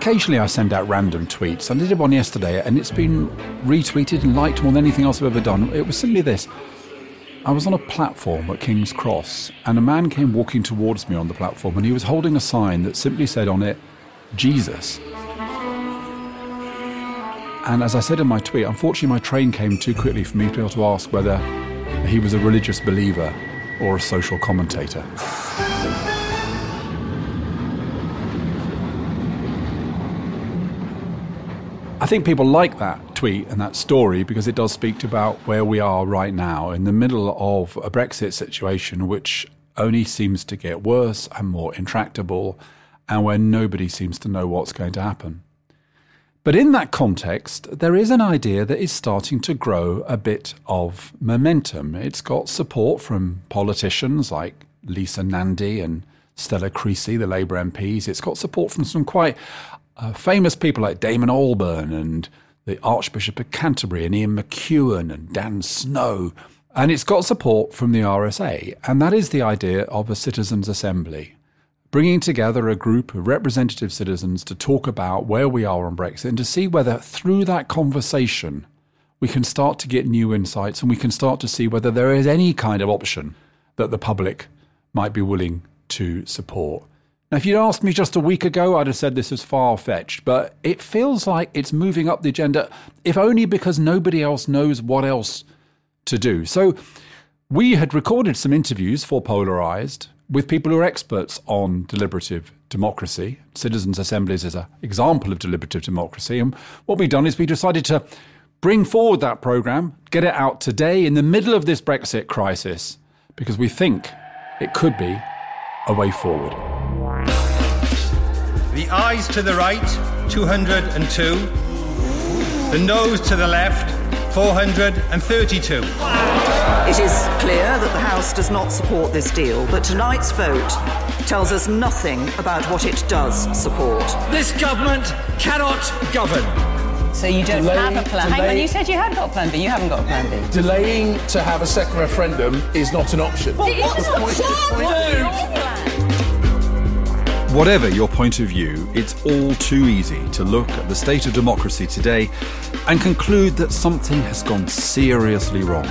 occasionally I send out random tweets. I did one yesterday and it's been retweeted and liked more than anything else I've ever done. It was simply this. I was on a platform at King's Cross and a man came walking towards me on the platform and he was holding a sign that simply said on it, Jesus. And as I said in my tweet, unfortunately my train came too quickly for me to be able to ask whether he was a religious believer or a social commentator. Think people like that tweet and that story because it does speak to about where we are right now in the middle of a Brexit situation which only seems to get worse and more intractable and where nobody seems to know what's going to happen. But in that context, there is an idea that is starting to grow a bit of momentum. It's got support from politicians like Lisa Nandy and Stella Creasy, the Labour MPs. It's got support from some quite uh, famous people like Damon Albarn and the Archbishop of Canterbury and Ian McEwan and Dan Snow. And it's got support from the RSA. And that is the idea of a citizens' assembly, bringing together a group of representative citizens to talk about where we are on Brexit and to see whether through that conversation we can start to get new insights and we can start to see whether there is any kind of option that the public might be willing to support. Now, if you'd asked me just a week ago, I'd have said this is far fetched, but it feels like it's moving up the agenda, if only because nobody else knows what else to do. So, we had recorded some interviews for Polarized with people who are experts on deliberative democracy. Citizens' assemblies is an example of deliberative democracy. And what we've done is we decided to bring forward that program, get it out today in the middle of this Brexit crisis, because we think it could be a way forward. The ayes to the right, 202. The noes to the left, 432. It is clear that the House does not support this deal, but tonight's vote tells us nothing about what it does support. This government cannot govern. So you don't Delay- have a plan. Hang on, you said you had got a plan B. You haven't got a plan B. Delaying to have a second referendum is not an option. But what's the option. Whatever your point of view, it's all too easy to look at the state of democracy today and conclude that something has gone seriously wrong.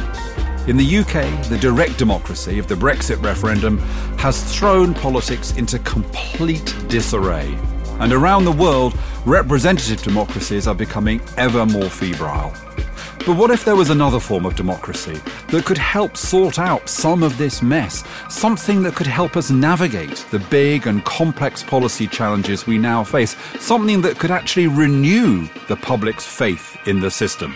In the UK, the direct democracy of the Brexit referendum has thrown politics into complete disarray. And around the world, representative democracies are becoming ever more febrile. But what if there was another form of democracy that could help sort out some of this mess? Something that could help us navigate the big and complex policy challenges we now face? Something that could actually renew the public's faith in the system?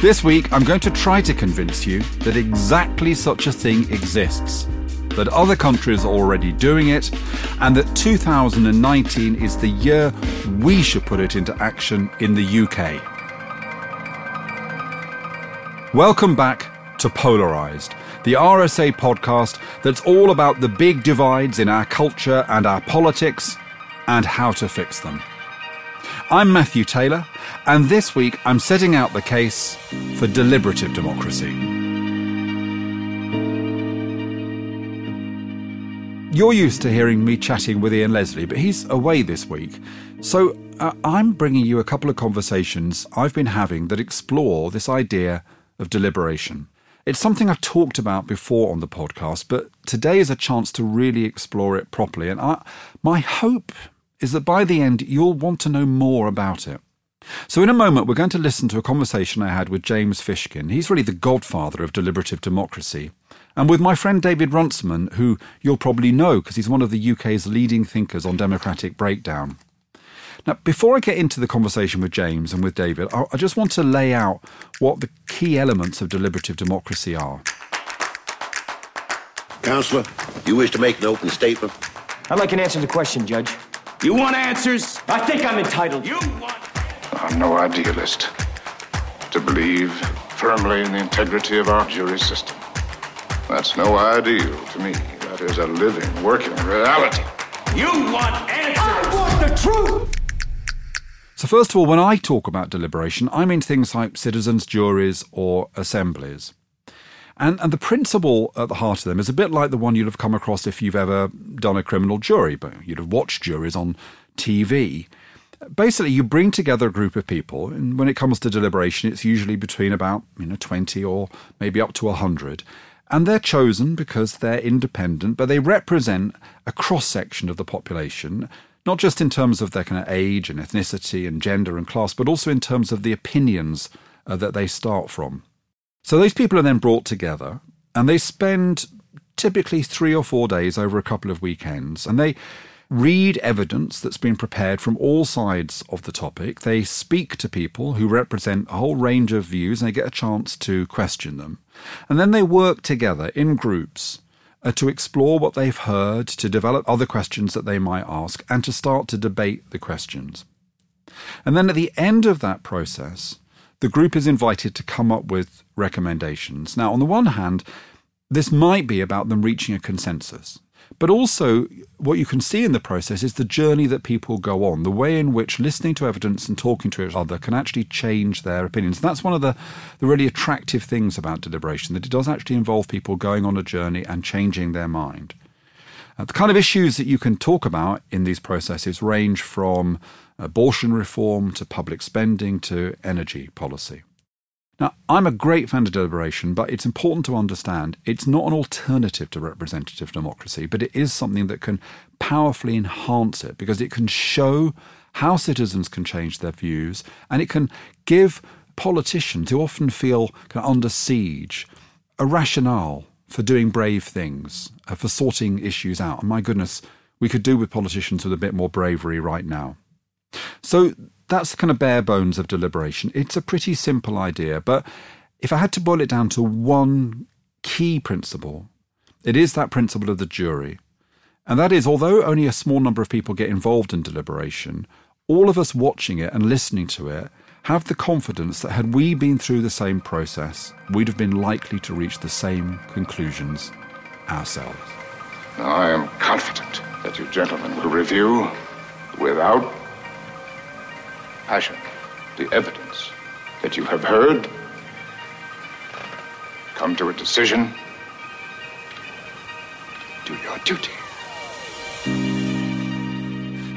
This week, I'm going to try to convince you that exactly such a thing exists, that other countries are already doing it, and that 2019 is the year we should put it into action in the UK. Welcome back to Polarized, the RSA podcast that's all about the big divides in our culture and our politics and how to fix them. I'm Matthew Taylor, and this week I'm setting out the case for deliberative democracy. You're used to hearing me chatting with Ian Leslie, but he's away this week. So uh, I'm bringing you a couple of conversations I've been having that explore this idea of deliberation. It's something I've talked about before on the podcast, but today is a chance to really explore it properly. And I, my hope is that by the end, you'll want to know more about it. So, in a moment, we're going to listen to a conversation I had with James Fishkin. He's really the godfather of deliberative democracy. And with my friend David Runciman, who you'll probably know because he's one of the UK's leading thinkers on democratic breakdown. Now, before I get into the conversation with James and with David, I I just want to lay out what the key elements of deliberative democracy are. Counselor, you wish to make an open statement? I'd like an answer to the question, Judge. You want answers? I think I'm entitled. You want. I'm no idealist. To believe firmly in the integrity of our jury system. That's no ideal to me. That is a living, working reality. You want answers? I want the truth! So, first of all, when I talk about deliberation, I mean things like citizens' juries or assemblies. And, and the principle at the heart of them is a bit like the one you'd have come across if you've ever done a criminal jury, but you'd have watched juries on TV. Basically, you bring together a group of people, and when it comes to deliberation, it's usually between about you know twenty or maybe up to hundred, and they're chosen because they're independent, but they represent a cross section of the population, not just in terms of their kind of age and ethnicity and gender and class, but also in terms of the opinions uh, that they start from. So those people are then brought together, and they spend typically three or four days over a couple of weekends, and they read evidence that's been prepared from all sides of the topic. They speak to people who represent a whole range of views and they get a chance to question them. And then they work together in groups uh, to explore what they've heard, to develop other questions that they might ask, and to start to debate the questions. And then at the end of that process, the group is invited to come up with recommendations. Now, on the one hand, this might be about them reaching a consensus. But also, what you can see in the process is the journey that people go on, the way in which listening to evidence and talking to each other can actually change their opinions. And that's one of the, the really attractive things about deliberation, that it does actually involve people going on a journey and changing their mind. Uh, the kind of issues that you can talk about in these processes range from abortion reform to public spending to energy policy. Now, I'm a great fan of deliberation, but it's important to understand it's not an alternative to representative democracy, but it is something that can powerfully enhance it because it can show how citizens can change their views and it can give politicians who often feel kind of under siege a rationale for doing brave things, uh, for sorting issues out. And my goodness, we could do with politicians with a bit more bravery right now. So that's the kind of bare bones of deliberation. It's a pretty simple idea, but if I had to boil it down to one key principle, it is that principle of the jury. And that is, although only a small number of people get involved in deliberation, all of us watching it and listening to it have the confidence that had we been through the same process, we'd have been likely to reach the same conclusions ourselves. Now, I am confident that you gentlemen will review without passion the evidence that you have heard, come to a decision, do your duty.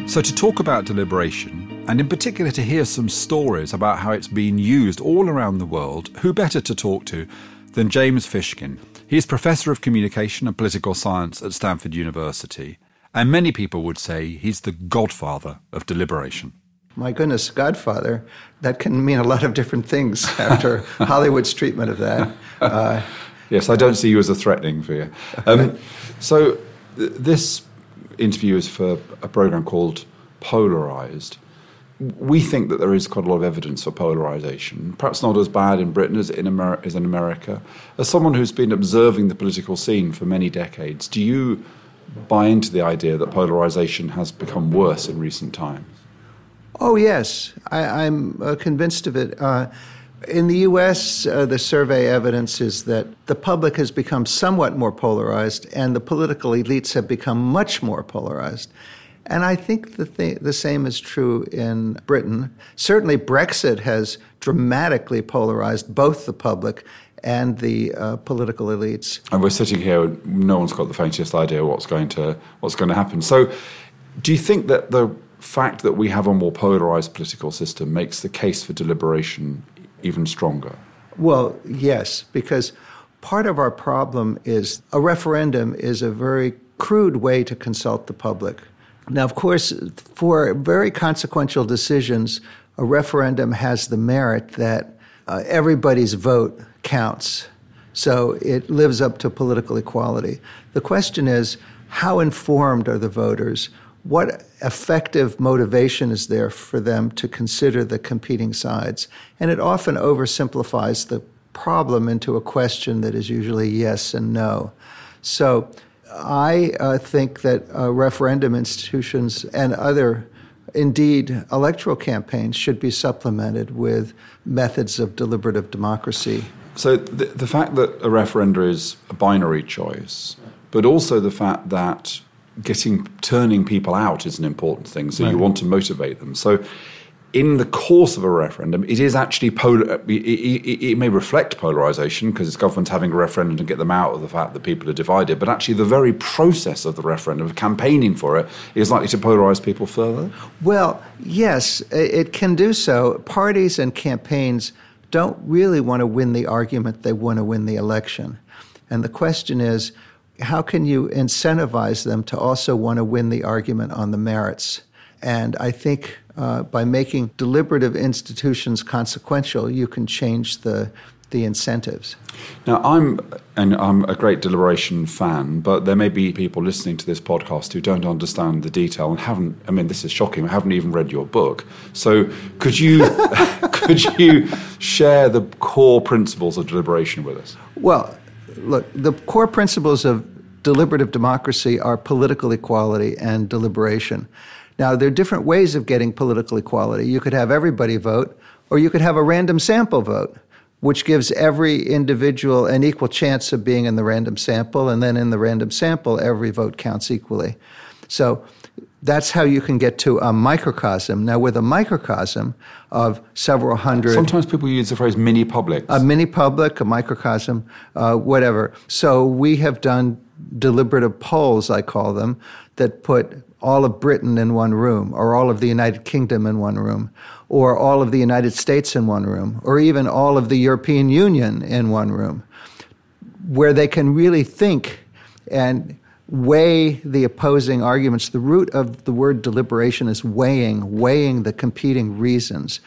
So, to talk about deliberation, and in particular to hear some stories about how it's been used all around the world, who better to talk to than James Fishkin? He's Professor of Communication and Political Science at Stanford University, and many people would say he's the godfather of deliberation my goodness, Godfather, that can mean a lot of different things after Hollywood's treatment of that. Uh, yes, I don't see you as a threatening figure. Um, so, th- this interview is for a program called Polarized. We think that there is quite a lot of evidence for polarization, perhaps not as bad in Britain as in, Amer- as in America. As someone who's been observing the political scene for many decades, do you buy into the idea that polarization has become worse in recent times? Oh, yes. I, am uh, convinced of it. Uh, in the US, uh, the survey evidence is that the public has become somewhat more polarized and the political elites have become much more polarized. And I think the, th- the same is true in Britain. Certainly, Brexit has dramatically polarized both the public and the uh, political elites. And we're sitting here, no one's got the faintest idea what's going to what's going to happen. So, do you think that the fact that we have a more polarized political system makes the case for deliberation even stronger? Well, yes, because part of our problem is a referendum is a very crude way to consult the public. Now, of course, for very consequential decisions, a referendum has the merit that uh, everybody's vote counts. So it lives up to political equality. The question is how informed are the voters? What effective motivation is there for them to consider the competing sides? And it often oversimplifies the problem into a question that is usually yes and no. So I uh, think that uh, referendum institutions and other, indeed, electoral campaigns should be supplemented with methods of deliberative democracy. So the, the fact that a referendum is a binary choice, but also the fact that getting turning people out is an important thing. So right. you want to motivate them. So in the course of a referendum, it is actually polar. Uh, it, it, it may reflect polarization because it's government having a referendum to get them out of the fact that people are divided. But actually, the very process of the referendum, of campaigning for it, is likely to polarize people further. Well, yes, it can do so. Parties and campaigns don't really want to win the argument; they want to win the election. And the question is, how can you incentivize them to also want to win the argument on the merits? And I think uh, by making deliberative institutions consequential, you can change the the incentives. Now, I'm and I'm a great deliberation fan, but there may be people listening to this podcast who don't understand the detail and haven't. I mean, this is shocking. I Haven't even read your book. So, could you could you share the core principles of deliberation with us? Well, look, the core principles of deliberative democracy are political equality and deliberation. Now, there are different ways of getting political equality. You could have everybody vote, or you could have a random sample vote, which gives every individual an equal chance of being in the random sample, and then in the random sample, every vote counts equally. So that's how you can get to a microcosm. Now, with a microcosm of several hundred. Sometimes people use the phrase mini public. A mini public, a microcosm, uh, whatever. So we have done deliberative polls, I call them, that put all of Britain in one room, or all of the United Kingdom in one room, or all of the United States in one room, or even all of the European Union in one room, where they can really think and weigh the opposing arguments. The root of the word deliberation is weighing, weighing the competing reasons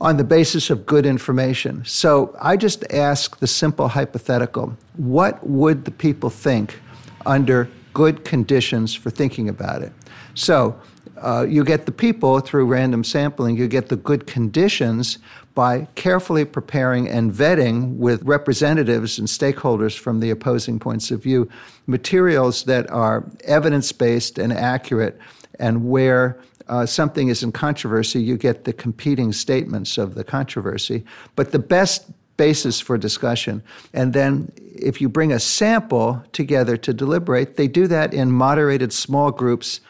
on the basis of good information. So I just ask the simple hypothetical what would the people think under good conditions for thinking about it. So uh, you get the people through random sampling, you get the good conditions by carefully preparing and vetting with representatives and stakeholders from the opposing points of view materials that are evidence based and accurate, and where uh, something is in controversy, you get the competing statements of the controversy. But the best basis for discussion. And then if you bring a sample together to deliberate, they do that in moderated small groups,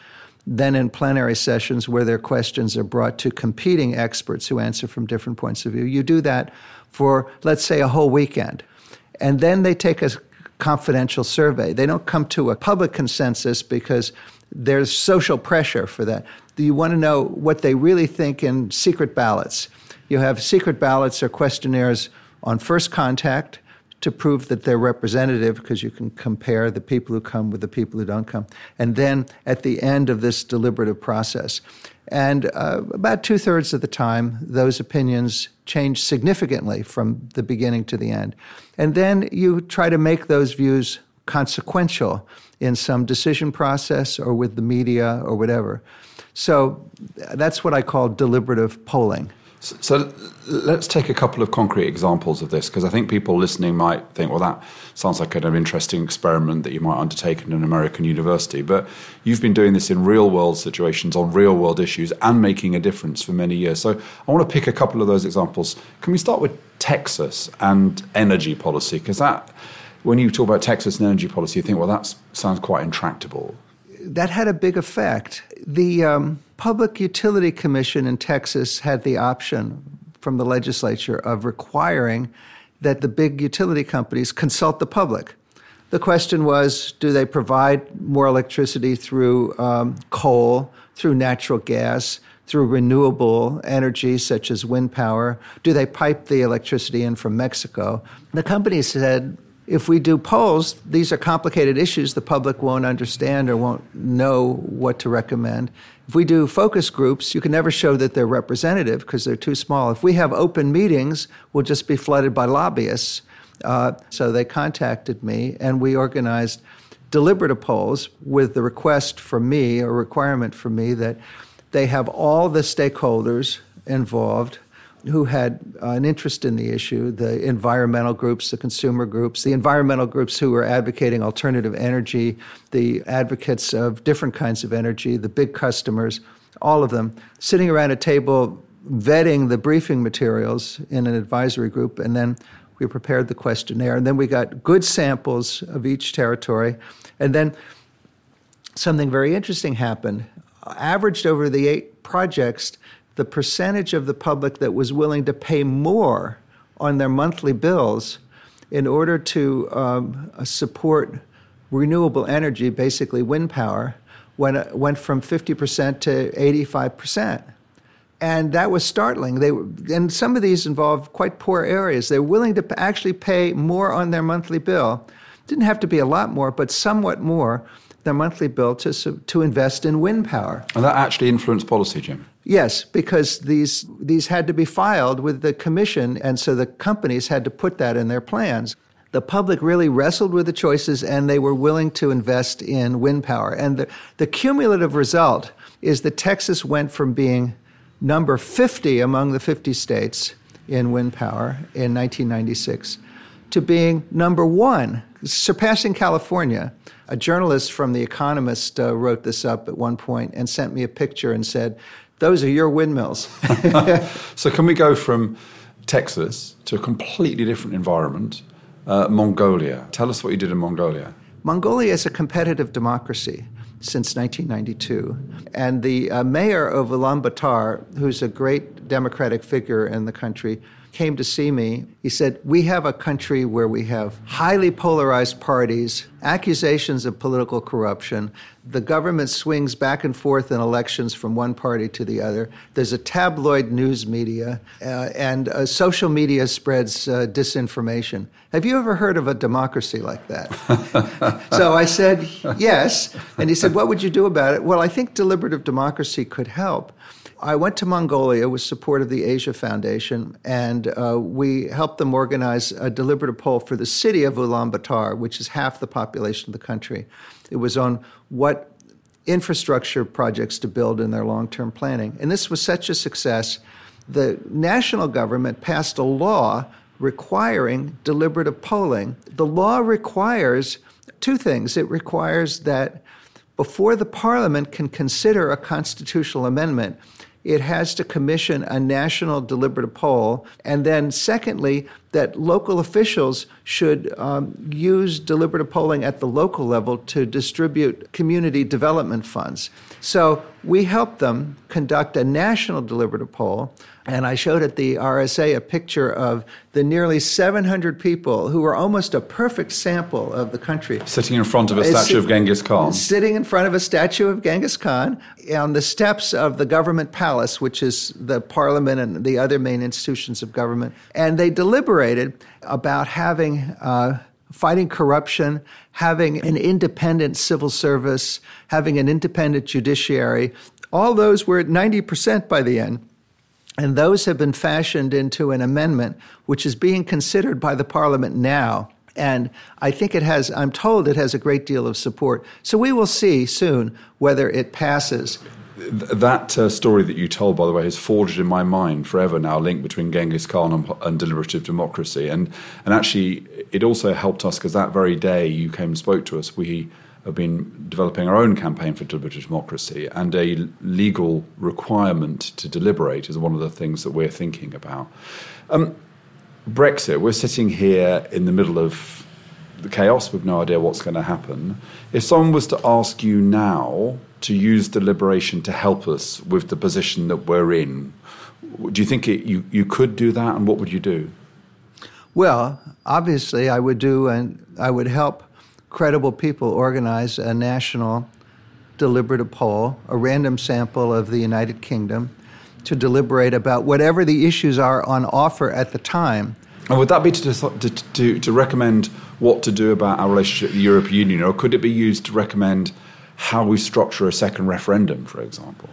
then in plenary sessions where their questions are brought to competing experts who answer from different points of view. You do that for, let's say, a whole weekend. And then they take a confidential survey. They don't come to a public consensus because there's social pressure for that. You want to know what they really think in secret ballots? You have secret ballots or questionnaires on first contact to prove that they're representative because you can compare the people who come with the people who don't come. And then at the end of this deliberative process. And uh, about two thirds of the time, those opinions change significantly from the beginning to the end. And then you try to make those views consequential in some decision process or with the media or whatever. So that's what I call deliberative polling. So, let's take a couple of concrete examples of this because I think people listening might think, well, that sounds like an interesting experiment that you might undertake in an American university. But you've been doing this in real world situations on real world issues and making a difference for many years. So I want to pick a couple of those examples. Can we start with Texas and energy policy? Because that, when you talk about Texas and energy policy, you think, well, that sounds quite intractable. That had a big effect. The um Public Utility Commission in Texas had the option from the legislature of requiring that the big utility companies consult the public. The question was do they provide more electricity through um, coal, through natural gas, through renewable energy such as wind power? Do they pipe the electricity in from Mexico? The companies said if we do polls, these are complicated issues the public won't understand or won't know what to recommend. If we do focus groups, you can never show that they're representative because they're too small. If we have open meetings, we'll just be flooded by lobbyists. Uh, so they contacted me, and we organized deliberative polls with the request from me, a requirement from me, that they have all the stakeholders involved who had uh, an interest in the issue the environmental groups, the consumer groups, the environmental groups who were advocating alternative energy, the advocates of different kinds of energy, the big customers, all of them sitting around a table vetting the briefing materials in an advisory group, and then we prepared the questionnaire. And then we got good samples of each territory. And then something very interesting happened. Averaged over the eight projects, the percentage of the public that was willing to pay more on their monthly bills in order to um, support renewable energy, basically wind power, went, went from 50% to 85%. And that was startling. They were, and some of these involved quite poor areas. They're willing to actually pay more on their monthly bill. Didn't have to be a lot more, but somewhat more their monthly bill to, to invest in wind power. And that actually influenced policy, Jim? Yes, because these, these had to be filed with the commission, and so the companies had to put that in their plans. The public really wrestled with the choices and they were willing to invest in wind power. And the, the cumulative result is that Texas went from being number 50 among the 50 states in wind power in 1996 to being number one, surpassing California. A journalist from The Economist uh, wrote this up at one point and sent me a picture and said, Those are your windmills. so, can we go from Texas to a completely different environment? Uh, Mongolia. Tell us what you did in Mongolia. Mongolia is a competitive democracy since 1992. And the uh, mayor of Ulaanbaatar, who's a great democratic figure in the country, came to see me. He said, We have a country where we have highly polarized parties, accusations of political corruption. The government swings back and forth in elections from one party to the other. There's a tabloid news media, uh, and uh, social media spreads uh, disinformation. Have you ever heard of a democracy like that? so I said, Yes. And he said, What would you do about it? Well, I think deliberative democracy could help. I went to Mongolia with support of the Asia Foundation, and uh, we helped them organize a deliberative poll for the city of Ulaanbaatar, which is half the population of the country. It was on what infrastructure projects to build in their long term planning. And this was such a success. The national government passed a law requiring deliberative polling. The law requires two things it requires that before the parliament can consider a constitutional amendment, it has to commission a national deliberative poll. And then, secondly, that local officials should um, use deliberative polling at the local level to distribute community development funds. So we helped them conduct a national deliberative poll. And I showed at the RSA a picture of the nearly 700 people who were almost a perfect sample of the country. Sitting in front of a statue of Genghis Khan. Sitting in front of a statue of Genghis Khan on the steps of the government palace, which is the parliament and the other main institutions of government. And they deliberated about having. Uh, fighting corruption, having an independent civil service, having an independent judiciary. All those were at 90% by the end. And those have been fashioned into an amendment which is being considered by the parliament now. And I think it has, I'm told it has a great deal of support. So we will see soon whether it passes. That uh, story that you told, by the way, has forged in my mind forever now, link between Genghis Khan and, and deliberative democracy. And, and actually, it also helped us because that very day you came and spoke to us, we have been developing our own campaign for deliberative democracy, and a legal requirement to deliberate is one of the things that we're thinking about. Um, Brexit, we're sitting here in the middle of the chaos with no idea what's going to happen. If someone was to ask you now to use deliberation to help us with the position that we're in, do you think it, you, you could do that, and what would you do? Well, obviously, I would do, and I would help credible people organize a national deliberative poll, a random sample of the United Kingdom, to deliberate about whatever the issues are on offer at the time. And would that be to, to, to, to recommend what to do about our relationship with the European Union, or could it be used to recommend how we structure a second referendum, for example?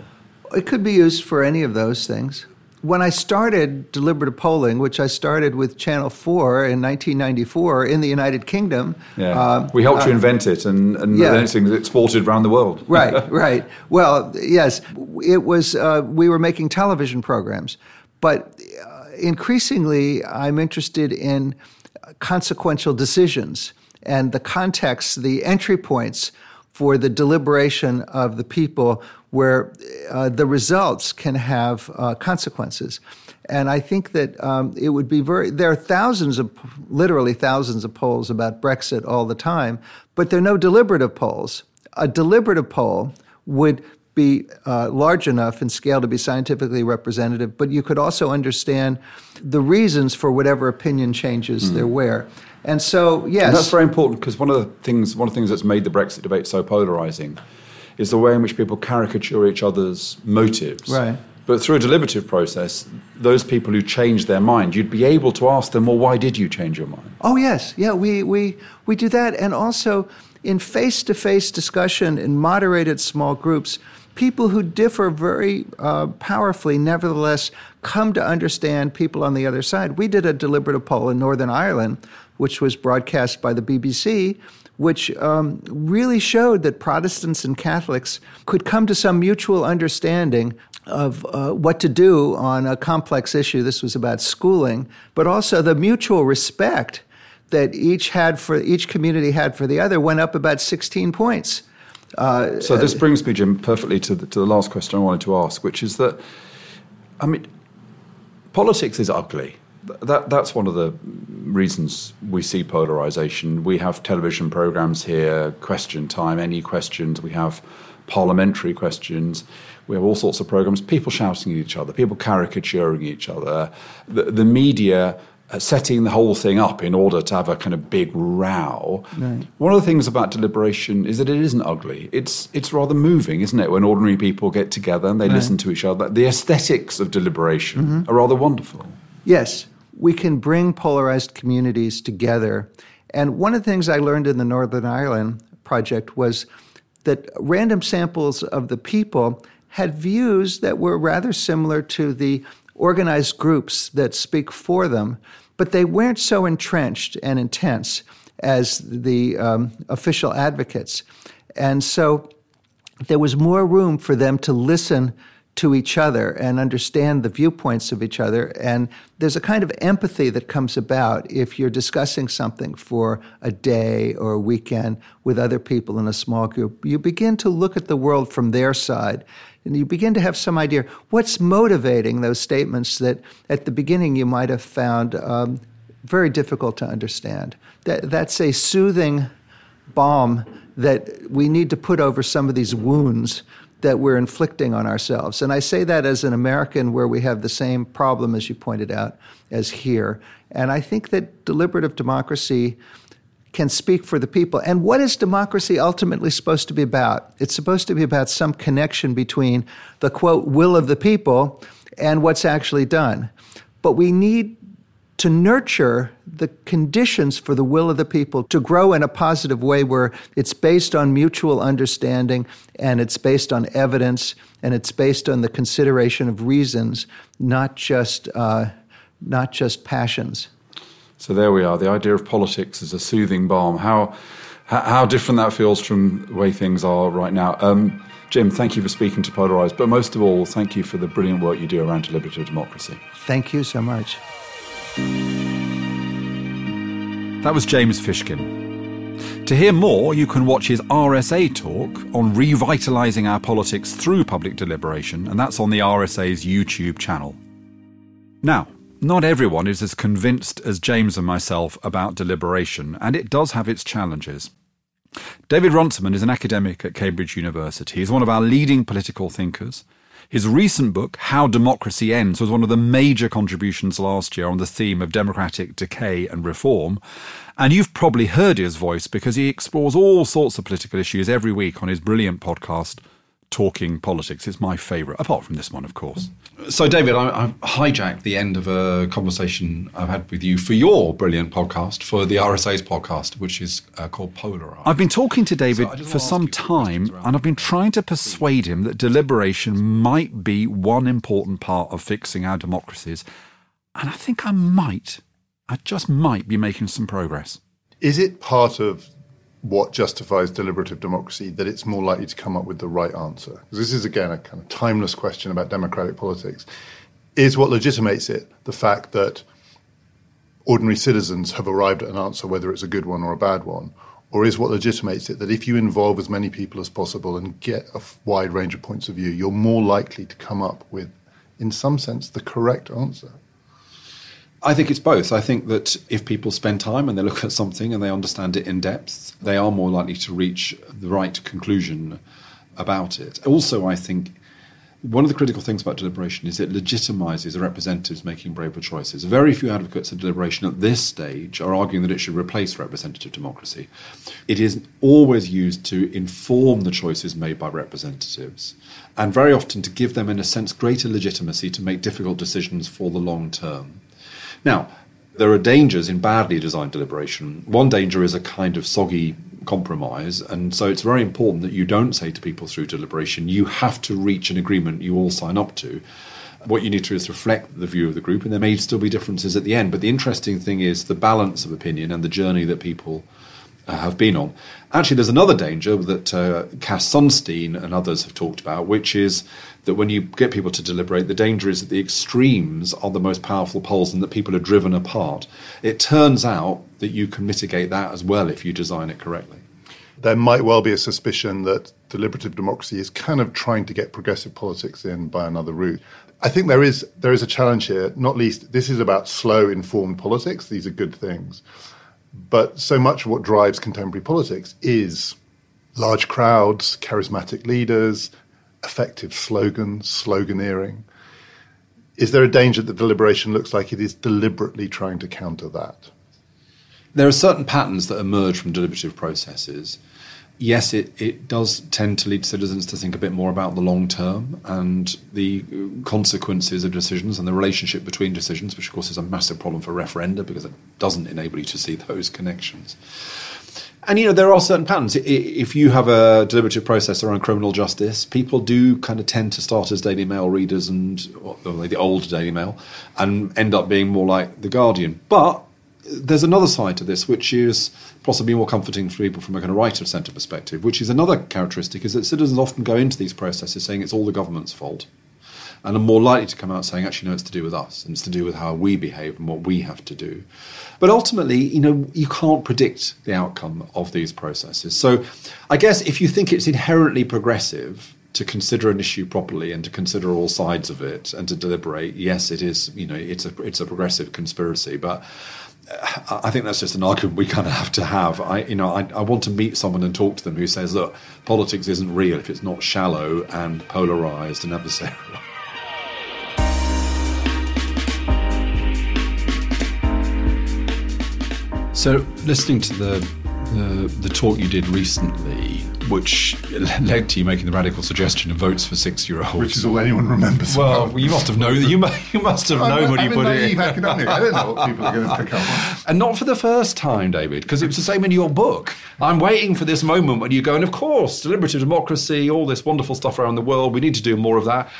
It could be used for any of those things when I started deliberative polling, which I started with Channel 4 in 1994 in the United Kingdom. Yeah. Uh, we helped uh, you invent it, and, and yeah. then it's exported around the world. right, right. Well, yes, it was, uh, we were making television programs. But uh, increasingly, I'm interested in consequential decisions and the context, the entry points for the deliberation of the people where uh, the results can have uh, consequences. And I think that um, it would be very, there are thousands of, literally thousands of polls about Brexit all the time, but there are no deliberative polls. A deliberative poll would be uh, large enough in scale to be scientifically representative, but you could also understand the reasons for whatever opinion changes mm. there were. And so, yes, and that's very important because one of the things one of the things that's made the Brexit debate so polarizing is the way in which people caricature each other's motives. Right. But through a deliberative process, those people who change their mind, you'd be able to ask them, well, why did you change your mind? Oh, yes. Yeah, we, we, we do that. And also in face to face discussion in moderated small groups, people who differ very uh, powerfully nevertheless come to understand people on the other side. We did a deliberative poll in Northern Ireland, which was broadcast by the BBC, which um, really showed that Protestants and Catholics could come to some mutual understanding of uh, what to do on a complex issue. This was about schooling, but also the mutual respect that each had for each community had for the other went up about 16 points. Uh, so this brings me, Jim, perfectly to the, to the last question I wanted to ask, which is that, I mean, politics is ugly. That, that's one of the reasons we see polarization. We have television programs here, question time, any questions. We have parliamentary questions. We have all sorts of programs, people shouting at each other, people caricaturing each other. The, the media uh, setting the whole thing up in order to have a kind of big row. Right. One of the things about deliberation is that it isn't ugly. It's it's rather moving, isn't it? When ordinary people get together and they right. listen to each other, the aesthetics of deliberation mm-hmm. are rather wonderful. Yes, we can bring polarized communities together. And one of the things I learned in the Northern Ireland project was that random samples of the people had views that were rather similar to the organized groups that speak for them, but they weren't so entrenched and intense as the um, official advocates. And so there was more room for them to listen to each other and understand the viewpoints of each other. And there's a kind of empathy that comes about if you're discussing something for a day or a weekend with other people in a small group. You begin to look at the world from their side and you begin to have some idea what's motivating those statements that at the beginning you might have found um, very difficult to understand. That, that's a soothing balm that we need to put over some of these wounds that we're inflicting on ourselves. And I say that as an American where we have the same problem, as you pointed out, as here. And I think that deliberative democracy can speak for the people. And what is democracy ultimately supposed to be about? It's supposed to be about some connection between the quote, will of the people and what's actually done. But we need to nurture the conditions for the will of the people to grow in a positive way where it's based on mutual understanding and it's based on evidence and it's based on the consideration of reasons, not just, uh, not just passions. So there we are. The idea of politics as a soothing balm. How how different that feels from the way things are right now. Um, Jim, thank you for speaking to Polarise, but most of all, thank you for the brilliant work you do around deliberative democracy. Thank you so much. That was James Fishkin. To hear more, you can watch his RSA talk on revitalising our politics through public deliberation, and that's on the RSA's YouTube channel. Now, not everyone is as convinced as James and myself about deliberation, and it does have its challenges. David Runciman is an academic at Cambridge University. He's one of our leading political thinkers. His recent book, How Democracy Ends, was one of the major contributions last year on the theme of democratic decay and reform. And you've probably heard his voice because he explores all sorts of political issues every week on his brilliant podcast, Talking Politics. It's my favourite, apart from this one, of course. So, David, I, have hijacked the end of a conversation I've had with you for your brilliant podcast, for the RSA's podcast, which is uh, called Polarise. I've been talking to David so for some time, and I've been trying to persuade him that deliberation might be one important part of fixing our democracies. And I think I might, I just might be making some progress. Is it part of what justifies deliberative democracy, that it's more likely to come up with the right answer? This is, again, a kind of timeless question about democratic politics. Is what legitimates it the fact that ordinary citizens have arrived at an answer, whether it's a good one or a bad one? Or is what legitimates it that if you involve as many people as possible and get a wide range of points of view, you're more likely to come up with, in some sense, the correct answer? I think it's both. I think that if people spend time and they look at something and they understand it in depth, they are more likely to reach the right conclusion about it. Also, I think one of the critical things about deliberation is it legitimizes the representatives making braver choices. Very few advocates of deliberation at this stage are arguing that it should replace representative democracy. It is always used to inform the choices made by representatives, and very often to give them, in a sense, greater legitimacy to make difficult decisions for the long term. Now, there are dangers in badly designed deliberation. One danger is a kind of soggy compromise. And so it's very important that you don't say to people through deliberation, you have to reach an agreement you all sign up to. What you need to do is reflect the view of the group, and there may still be differences at the end. But the interesting thing is the balance of opinion and the journey that people have been on. Actually, there's another danger that uh, Cass Sunstein and others have talked about, which is that when you get people to deliberate, the danger is that the extremes are the most powerful poles and that people are driven apart. It turns out that you can mitigate that as well if you design it correctly. There might well be a suspicion that deliberative democracy is kind of trying to get progressive politics in by another route. I think there is there is a challenge here, not least this is about slow informed politics. These are good things. But so much of what drives contemporary politics is large crowds, charismatic leaders, effective slogans, sloganeering. Is there a danger that deliberation looks like it is deliberately trying to counter that? There are certain patterns that emerge from deliberative processes. Yes, it, it does tend to lead citizens to think a bit more about the long term and the consequences of decisions and the relationship between decisions, which, of course, is a massive problem for referenda because it doesn't enable you to see those connections. And you know there are certain patterns. If you have a deliberative process around criminal justice, people do kind of tend to start as Daily Mail readers and the old Daily Mail, and end up being more like the Guardian. But there's another side to this, which is possibly more comforting for people from a kind of right of centre perspective, which is another characteristic, is that citizens often go into these processes saying it's all the government's fault, and are more likely to come out saying, actually, no, it's to do with us, and it's to do with how we behave and what we have to do. But ultimately, you know, you can't predict the outcome of these processes. So I guess if you think it's inherently progressive, to consider an issue properly and to consider all sides of it and to deliberate, yes, it is. You know, it's a it's a progressive conspiracy, but uh, I think that's just an argument we kind of have to have. I, you know, I, I, want to meet someone and talk to them who says, "Look, politics isn't real if it's not shallow and polarized and adversarial." So, listening to the, the, the talk you did recently, which led to you making the radical suggestion of votes for six-year-olds, which is all anyone remembers. Well, about. you must have known. You, you must have known when you put it. in. Academic. I don't know what people are going to pick up on. And not for the first time, David, because it was the same in your book. I'm waiting for this moment when you go, and of course, deliberative democracy, all this wonderful stuff around the world. We need to do more of that.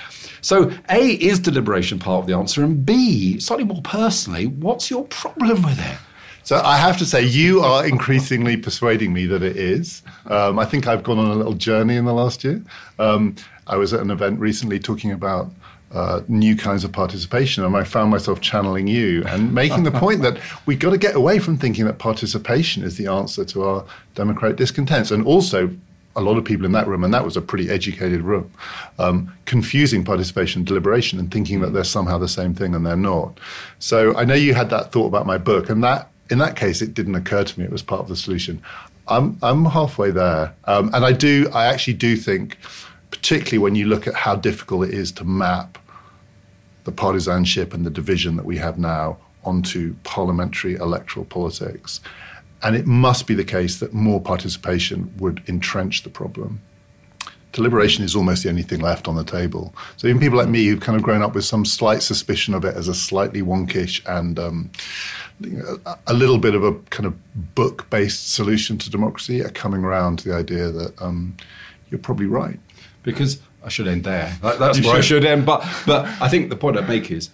So, A, is deliberation part of the answer? And B, slightly more personally, what's your problem with it? So I have to say, you are increasingly persuading me that it is. Um, I think I've gone on a little journey in the last year. Um, I was at an event recently talking about uh, new kinds of participation, and I found myself channeling you and making the point that we've got to get away from thinking that participation is the answer to our democratic discontents, and also a lot of people in that room, and that was a pretty educated room, um, confusing participation and deliberation and thinking that they're somehow the same thing and they're not. So I know you had that thought about my book, and that in that case, it didn't occur to me it was part of the solution. I'm I'm halfway there, um, and I do I actually do think, particularly when you look at how difficult it is to map the partisanship and the division that we have now onto parliamentary electoral politics, and it must be the case that more participation would entrench the problem deliberation is almost the only thing left on the table. So even people like me who've kind of grown up with some slight suspicion of it as a slightly wonkish and um, a little bit of a kind of book-based solution to democracy are coming around to the idea that um, you're probably right. Because I should end there. that's you where should. I should end. But but I think the point I make is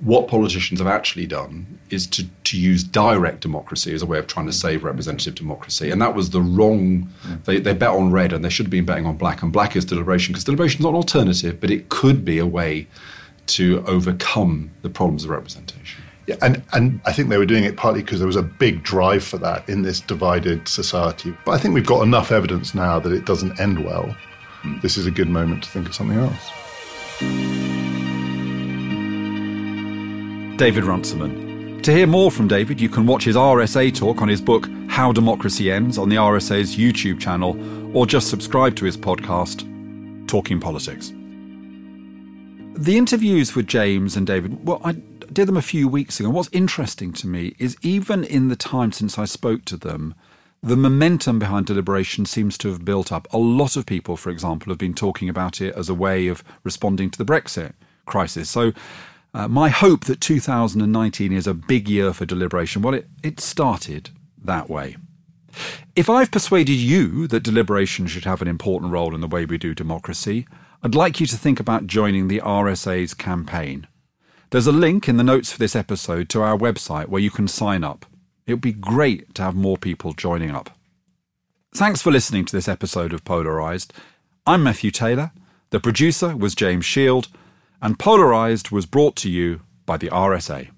what politicians have actually done is to, to use direct democracy as a way of trying to save representative democracy. And that was the wrong, they, they bet on red and they should have been betting on black. And black is deliberation because deliberation is not an alternative, but it could be a way to overcome the problems of representation. Yeah, and, and I think they were doing it partly because there was a big drive for that in this divided society. But I think we've got enough evidence now that it doesn't end well. Hmm. This is a good moment to think of something else. David Runciman. To hear more from David, you can watch his RSA talk on his book How Democracy Ends on the RSA's YouTube channel, or just subscribe to his podcast talking politics. The interviews with James and David, well, I did them a few weeks ago. What's interesting to me is even in the time since I spoke to them, the momentum behind deliberation seems to have built up. A lot of people, for example, have been talking about it as a way of responding to the Brexit crisis. So, uh, my hope that 2019 is a big year for deliberation, well, it, it started that way. If I've persuaded you that deliberation should have an important role in the way we do democracy, I'd like you to think about joining the RSA's campaign. There's a link in the notes for this episode to our website where you can sign up. It would be great to have more people joining up. Thanks for listening to this episode of Polarised. I'm Matthew Taylor. The producer was James Shield, and Polarised was brought to you by the RSA.